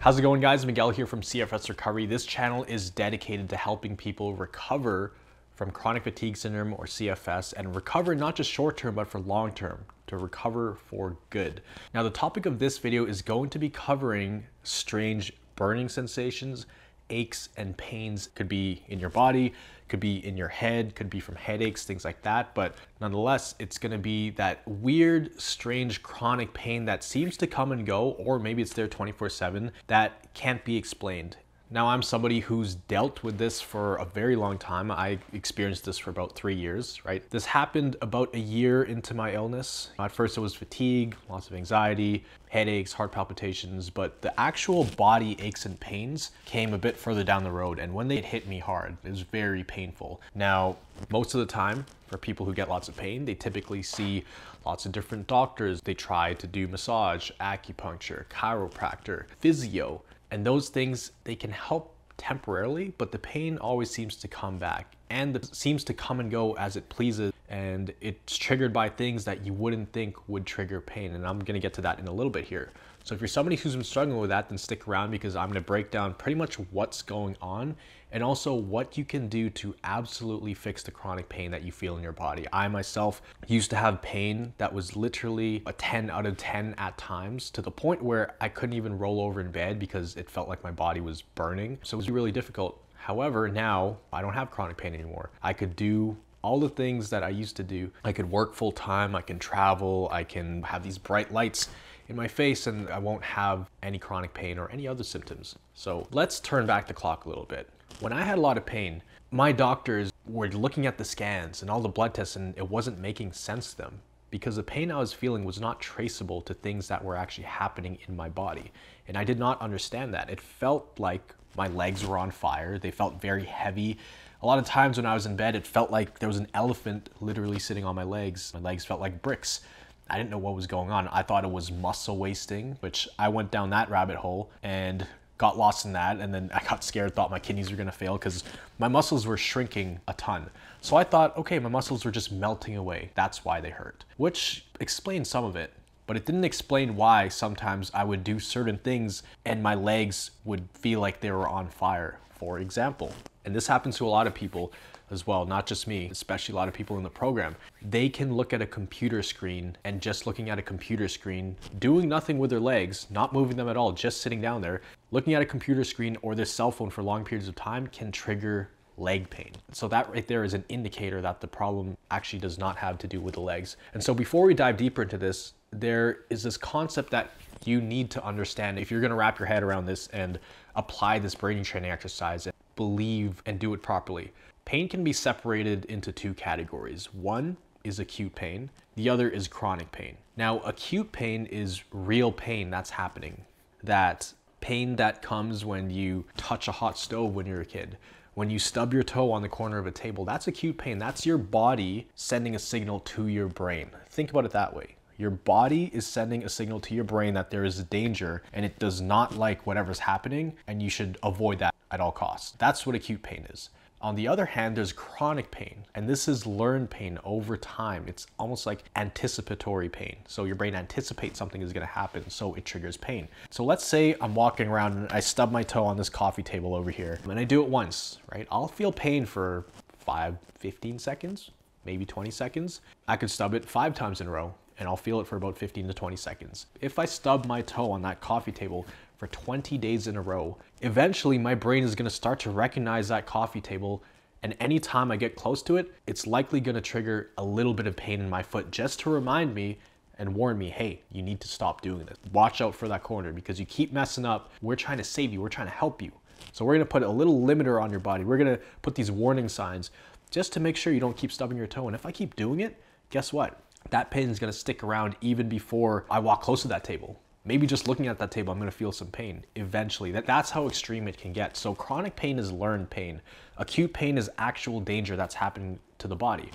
How's it going guys? Miguel here from CFS Recovery. This channel is dedicated to helping people recover from chronic fatigue syndrome or CFS and recover not just short term but for long term to recover for good. Now the topic of this video is going to be covering strange burning sensations aches and pains could be in your body, could be in your head, could be from headaches, things like that. But nonetheless, it's gonna be that weird, strange, chronic pain that seems to come and go, or maybe it's there 24 7 that can't be explained. Now, I'm somebody who's dealt with this for a very long time. I experienced this for about three years, right? This happened about a year into my illness. At first, it was fatigue, lots of anxiety, headaches, heart palpitations, but the actual body aches and pains came a bit further down the road. And when they hit me hard, it was very painful. Now, most of the time, for people who get lots of pain, they typically see lots of different doctors. They try to do massage, acupuncture, chiropractor, physio, and those things, they can help temporarily, but the pain always seems to come back and it seems to come and go as it pleases. And it's triggered by things that you wouldn't think would trigger pain. And I'm gonna get to that in a little bit here. So if you're somebody who's been struggling with that, then stick around because I'm gonna break down pretty much what's going on and also what you can do to absolutely fix the chronic pain that you feel in your body. I myself used to have pain that was literally a 10 out of 10 at times to the point where I couldn't even roll over in bed because it felt like my body was burning. So it was really difficult. However, now I don't have chronic pain anymore. I could do all the things that I used to do. I could work full time, I can travel, I can have these bright lights in my face and I won't have any chronic pain or any other symptoms. So let's turn back the clock a little bit. When I had a lot of pain, my doctors were looking at the scans and all the blood tests and it wasn't making sense to them because the pain I was feeling was not traceable to things that were actually happening in my body. And I did not understand that. It felt like my legs were on fire. They felt very heavy. A lot of times when I was in bed, it felt like there was an elephant literally sitting on my legs. My legs felt like bricks. I didn't know what was going on. I thought it was muscle wasting, which I went down that rabbit hole and got lost in that. And then I got scared, thought my kidneys were gonna fail because my muscles were shrinking a ton. So I thought, okay, my muscles were just melting away. That's why they hurt, which explains some of it. But it didn't explain why sometimes I would do certain things and my legs would feel like they were on fire, for example. And this happens to a lot of people as well, not just me, especially a lot of people in the program. They can look at a computer screen and just looking at a computer screen, doing nothing with their legs, not moving them at all, just sitting down there, looking at a computer screen or their cell phone for long periods of time can trigger leg pain. So that right there is an indicator that the problem actually does not have to do with the legs. And so before we dive deeper into this, there is this concept that you need to understand if you're gonna wrap your head around this and apply this brain training exercise and believe and do it properly. Pain can be separated into two categories. One is acute pain, the other is chronic pain. Now, acute pain is real pain that's happening. That pain that comes when you touch a hot stove when you're a kid, when you stub your toe on the corner of a table, that's acute pain. That's your body sending a signal to your brain. Think about it that way. Your body is sending a signal to your brain that there is a danger and it does not like whatever's happening and you should avoid that at all costs. That's what acute pain is. On the other hand, there's chronic pain, and this is learned pain over time. It's almost like anticipatory pain. So your brain anticipates something is gonna happen, so it triggers pain. So let's say I'm walking around and I stub my toe on this coffee table over here, and I do it once, right? I'll feel pain for five, 15 seconds, maybe 20 seconds. I could stub it five times in a row, and I'll feel it for about 15 to 20 seconds. If I stub my toe on that coffee table for 20 days in a row, eventually my brain is gonna start to recognize that coffee table and anytime I get close to it, it's likely gonna trigger a little bit of pain in my foot just to remind me and warn me, hey, you need to stop doing this. Watch out for that corner because you keep messing up. We're trying to save you, we're trying to help you. So we're gonna put a little limiter on your body. We're gonna put these warning signs just to make sure you don't keep stubbing your toe. And if I keep doing it, guess what? That pain is gonna stick around even before I walk close to that table maybe just looking at that table, I'm gonna feel some pain eventually. That, that's how extreme it can get. So chronic pain is learned pain. Acute pain is actual danger that's happening to the body.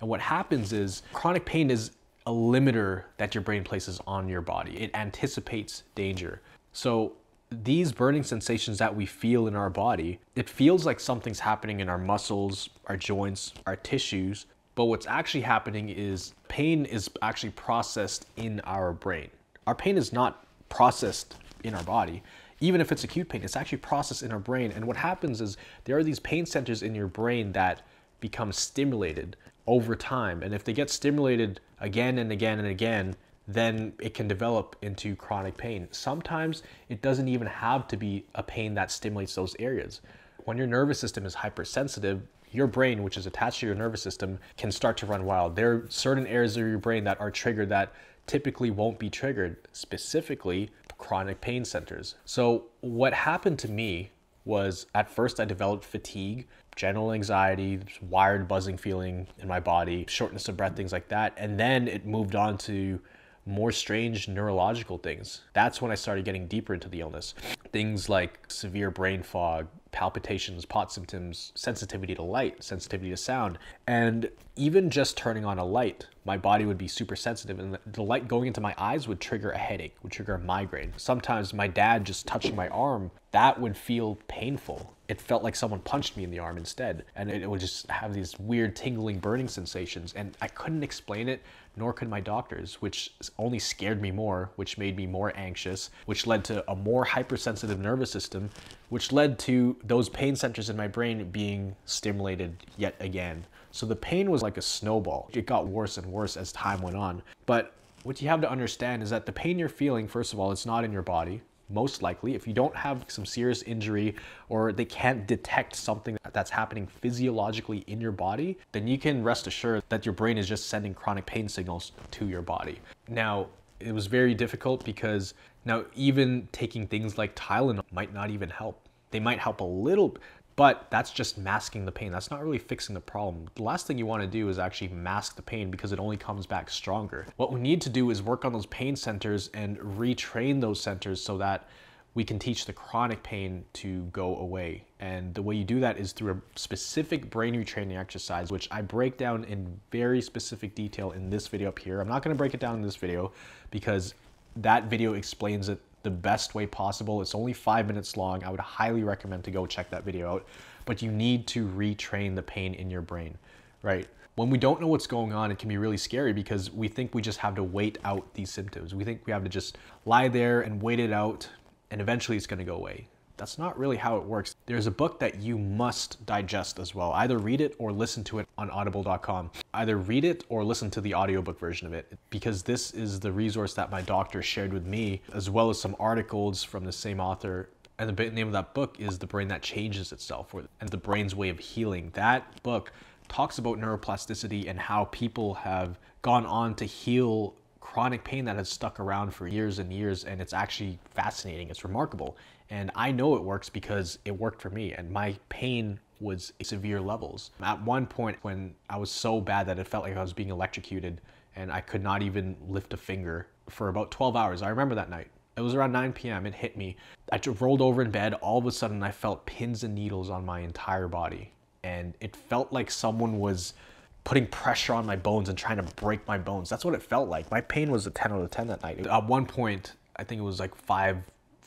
And what happens is chronic pain is a limiter that your brain places on your body. It anticipates danger. So these burning sensations that we feel in our body, it feels like something's happening in our muscles, our joints, our tissues, but what's actually happening is pain is actually processed in our brain. Our pain is not processed in our body. even if it's acute pain, it's actually processed in our brain. And what happens is there are these pain centers in your brain that become stimulated over time. And if they get stimulated again and again and again, then it can develop into chronic pain. Sometimes it doesn't even have to be a pain that stimulates those areas. When your nervous system is hypersensitive, your brain, which is attached to your nervous system, can start to run wild. There are certain areas of your brain that are triggered that typically won't be triggered, specifically chronic pain centers. So, what happened to me was at first I developed fatigue, general anxiety, wired buzzing feeling in my body, shortness of breath, things like that. And then it moved on to more strange neurological things. That's when I started getting deeper into the illness. Things like severe brain fog, palpitations, POTS symptoms, sensitivity to light, sensitivity to sound, and even just turning on a light, my body would be super sensitive, and the light going into my eyes would trigger a headache, would trigger a migraine. Sometimes my dad just touching my arm, that would feel painful. It felt like someone punched me in the arm instead, and it would just have these weird tingling, burning sensations, and I couldn't explain it nor could my doctors, which only scared me more, which made me more anxious, which led to a more hypersensitive nervous system, which led to those pain centers in my brain being stimulated yet again. So the pain was like a snowball. It got worse and worse as time went on. But what you have to understand is that the pain you're feeling, first of all, it's not in your body most likely if you don't have some serious injury or they can't detect something that's happening physiologically in your body, then you can rest assured that your brain is just sending chronic pain signals to your body. Now, it was very difficult because now even taking things like Tylenol might not even help. They might help a little, but that's just masking the pain. That's not really fixing the problem. The last thing you want to do is actually mask the pain because it only comes back stronger. What we need to do is work on those pain centers and retrain those centers so that we can teach the chronic pain to go away. And the way you do that is through a specific brain retraining exercise, which I break down in very specific detail in this video up here. I'm not gonna break it down in this video because that video explains it the best way possible. It's only five minutes long. I would highly recommend to go check that video out. But you need to retrain the pain in your brain, right? When we don't know what's going on, it can be really scary because we think we just have to wait out these symptoms. We think we have to just lie there and wait it out, and eventually it's to go away. That's not really how it works. There's a book that you must digest as well. Either read it or listen to it on audible.com. Either read it or listen to the audiobook version of it because this is the resource that my doctor shared with me as well as some articles from the same author and the name of that book is The Brain That Changes Itself and the brain's way of healing. That book talks about neuroplasticity and how people have gone on to heal chronic pain that has stuck around for years and years and it's actually fascinating it's remarkable and i know it works because it worked for me and my pain was severe levels at one point when i was so bad that it felt like i was being electrocuted and i could not even lift a finger for about 12 hours i remember that night it was around 9 p.m. It hit me. I rolled over in bed. All of a sudden, I felt pins and needles on my entire body. And it felt like someone was putting pressure on my bones and trying to break my bones. That's what it felt like. My pain was a 10 out of 10 that night. At one point, I think it was like 5,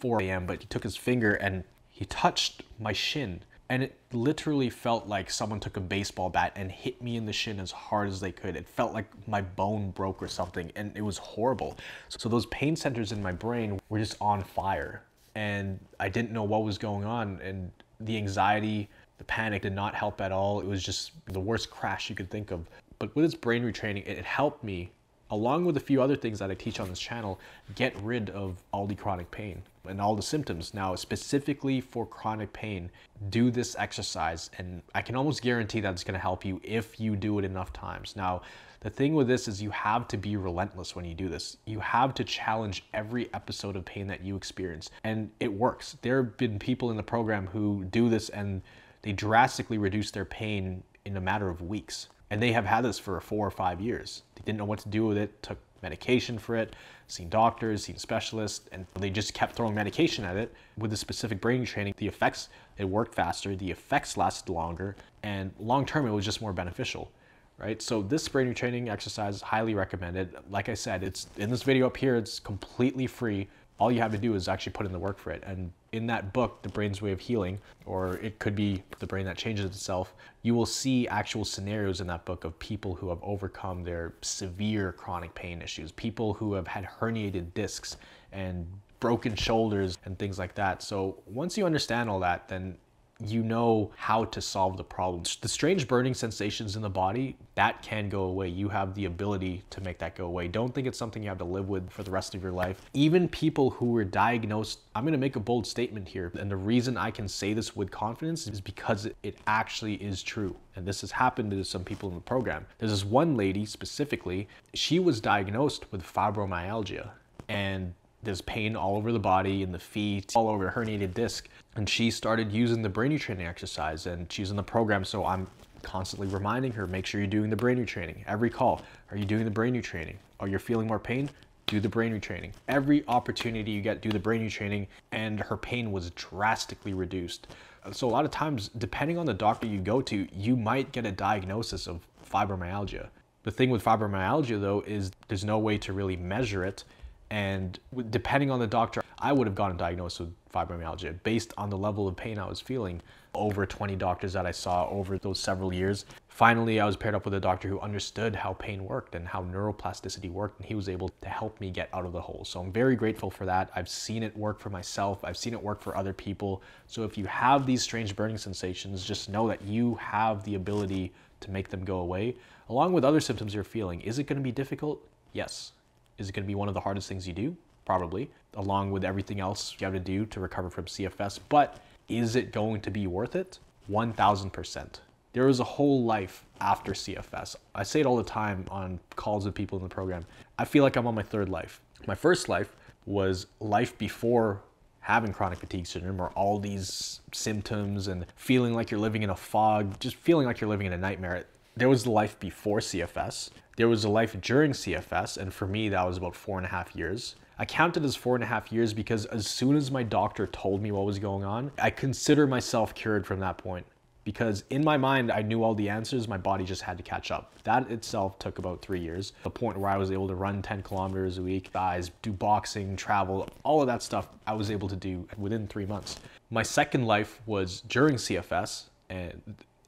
4 a.m., but he took his finger and he touched my shin. And it literally felt like someone took a baseball bat and hit me in the shin as hard as they could. It felt like my bone broke or something, and it was horrible. So those pain centers in my brain were just on fire. And I didn't know what was going on. And the anxiety, the panic did not help at all. It was just the worst crash you could think of. But with its brain retraining, it helped me, along with a few other things that I teach on this channel, get rid of all the chronic pain and all the symptoms. Now, specifically for chronic pain, do this exercise, and I can almost guarantee that it's gonna help you if you do it enough times. Now, the thing with this is you have to be relentless when you do this. You have to challenge every episode of pain that you experience, and it works. There have been people in the program who do this and they drastically reduce their pain in a matter of weeks. And they have had this for four or five years. They didn't know what to do with it, took medication for it, seen doctors, seen specialists, and they just kept throwing medication at it. With the specific brain training, the effects, it worked faster, the effects lasted longer, and long term, it was just more beneficial. Right, so this brain training exercise is highly recommended. Like I said, it's in this video up here, it's completely free all you have to do is actually put in the work for it. And in that book, The Brain's Way of Healing, or it could be The Brain That Changes Itself, you will see actual scenarios in that book of people who have overcome their severe chronic pain issues, people who have had herniated discs and broken shoulders and things like that. So once you understand all that, then you know how to solve the problem. The strange burning sensations in the body, that can go away. You have the ability to make that go away. Don't think it's something you have to live with for the rest of your life. Even people who were diagnosed, I'm gonna make a bold statement here. And the reason I can say this with confidence is because it actually is true. And this has happened to some people in the program. There's this one lady specifically, she was diagnosed with fibromyalgia. And there's pain all over the body, and the feet, all over herniated disc. And she started using the brain training exercise and she's in the program. So I'm constantly reminding her, make sure you're doing the brain retraining. Every call, are you doing the brain retraining? Oh, you're feeling more pain? Do the brain retraining. Every opportunity you get, do the brain retraining. And her pain was drastically reduced. So a lot of times, depending on the doctor you go to, you might get a diagnosis of fibromyalgia. The thing with fibromyalgia though is there's no way to really measure it and depending on the doctor, I would have gotten diagnosed with fibromyalgia based on the level of pain I was feeling. Over 20 doctors that I saw over those several years. Finally, I was paired up with a doctor who understood how pain worked and how neuroplasticity worked, and he was able to help me get out of the hole. So I'm very grateful for that. I've seen it work for myself, I've seen it work for other people. So if you have these strange burning sensations, just know that you have the ability to make them go away, along with other symptoms you're feeling. Is it going to be difficult? Yes. Is it going to be one of the hardest things you do? Probably, along with everything else you have to do to recover from CFS. But is it going to be worth it? 1000%. There is a whole life after CFS. I say it all the time on calls with people in the program. I feel like I'm on my third life. My first life was life before having chronic fatigue syndrome or all these symptoms and feeling like you're living in a fog, just feeling like you're living in a nightmare. There was the life before CFS. There was a life during CFS, and for me, that was about four and a half years. I counted as four and a half years because as soon as my doctor told me what was going on, I consider myself cured from that point. Because in my mind, I knew all the answers, my body just had to catch up. That itself took about three years. The point where I was able to run 10 kilometers a week, guys, do boxing, travel, all of that stuff I was able to do within three months. My second life was during CFS, and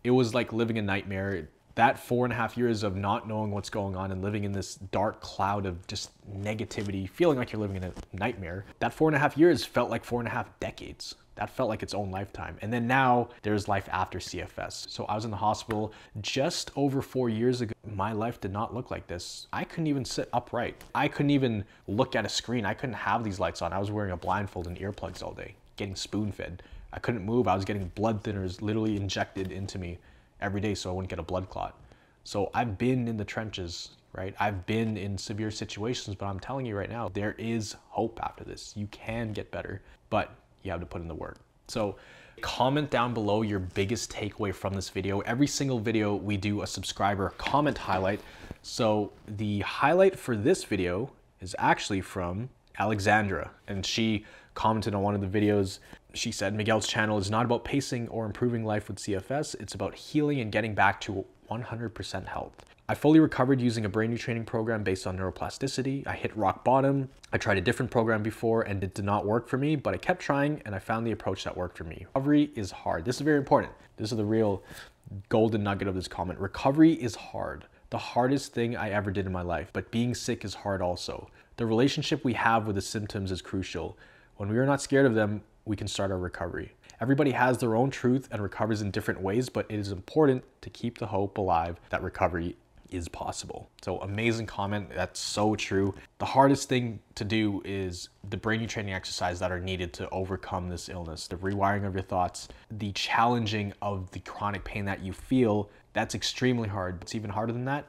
it was like living a nightmare that four and a half years of not knowing what's going on and living in this dark cloud of just negativity, feeling like you're living in a nightmare, that four and a half years felt like four and a half decades. That felt like its own lifetime. And then now there's life after CFS. So I was in the hospital just over four years ago. My life did not look like this. I couldn't even sit upright. I couldn't even look at a screen. I couldn't have these lights on. I was wearing a blindfold and earplugs all day, getting spoon fed. I couldn't move. I was getting blood thinners literally injected into me every day so I wouldn't get a blood clot. So I've been in the trenches, right? I've been in severe situations, but I'm telling you right now, there is hope after this. You can get better, but you have to put in the work. So comment down below your biggest takeaway from this video. Every single video we do a subscriber comment highlight. So the highlight for this video is actually from Alexandra and she commented on one of the videos she said Miguel's channel is not about pacing or improving life with CFS, it's about healing and getting back to 100% health. I fully recovered using a brain retraining program based on neuroplasticity. I hit rock bottom. I tried a different program before and it did not work for me, but I kept trying and I found the approach that worked for me. Recovery is hard. This is very important. This is the real golden nugget of this comment. Recovery is hard. The hardest thing I ever did in my life, but being sick is hard also. The relationship we have with the symptoms is crucial. When we are not scared of them, we can start our recovery. Everybody has their own truth and recovers in different ways, but it is important to keep the hope alive that recovery is possible. So amazing comment. That's so true. The hardest thing to do is the brain training exercise that are needed to overcome this illness, the rewiring of your thoughts, the challenging of the chronic pain that you feel. That's extremely hard. It's even harder than that,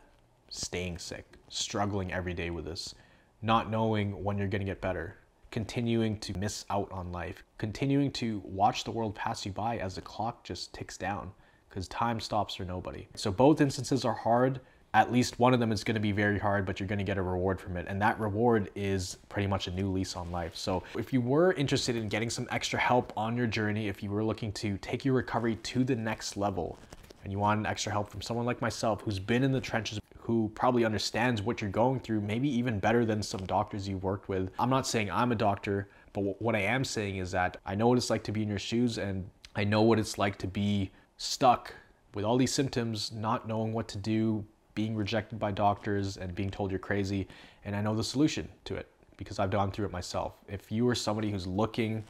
staying sick, struggling every day with this, not knowing when you're going to get better, continuing to miss out on life, continuing to watch the world pass you by as the clock just ticks down because time stops for nobody. So both instances are hard. At least one of them is going to be very hard, but you're going to get a reward from it. And that reward is pretty much a new lease on life. So if you were interested in getting some extra help on your journey, if you were looking to take your recovery to the next level, and you want extra help from someone like myself who's been in the trenches who probably understands what you're going through, maybe even better than some doctors you've worked with. I'm not saying I'm a doctor, but what I am saying is that I know what it's like to be in your shoes and I know what it's like to be stuck with all these symptoms, not knowing what to do, being rejected by doctors and being told you're crazy. And I know the solution to it because I've gone through it myself. If you are somebody who's looking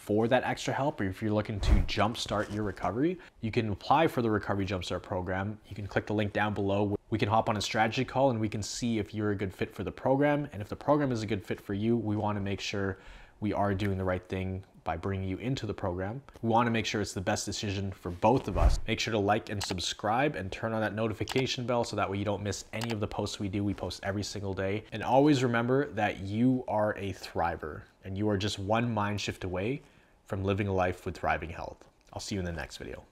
for that extra help or if you're looking to jumpstart your recovery, you can apply for the Recovery Jumpstart program. You can click the link down below. We can hop on a strategy call and we can see if you're a good fit for the program. And if the program is a good fit for you, we want to make sure we are doing the right thing by bringing you into the program. We want to make sure it's the best decision for both of us. Make sure to like and subscribe and turn on that notification bell so that way you don't miss any of the posts we do. We post every single day. And always remember that you are a thriver and you are just one mind shift away from living a life with thriving health. I'll see you in the next video.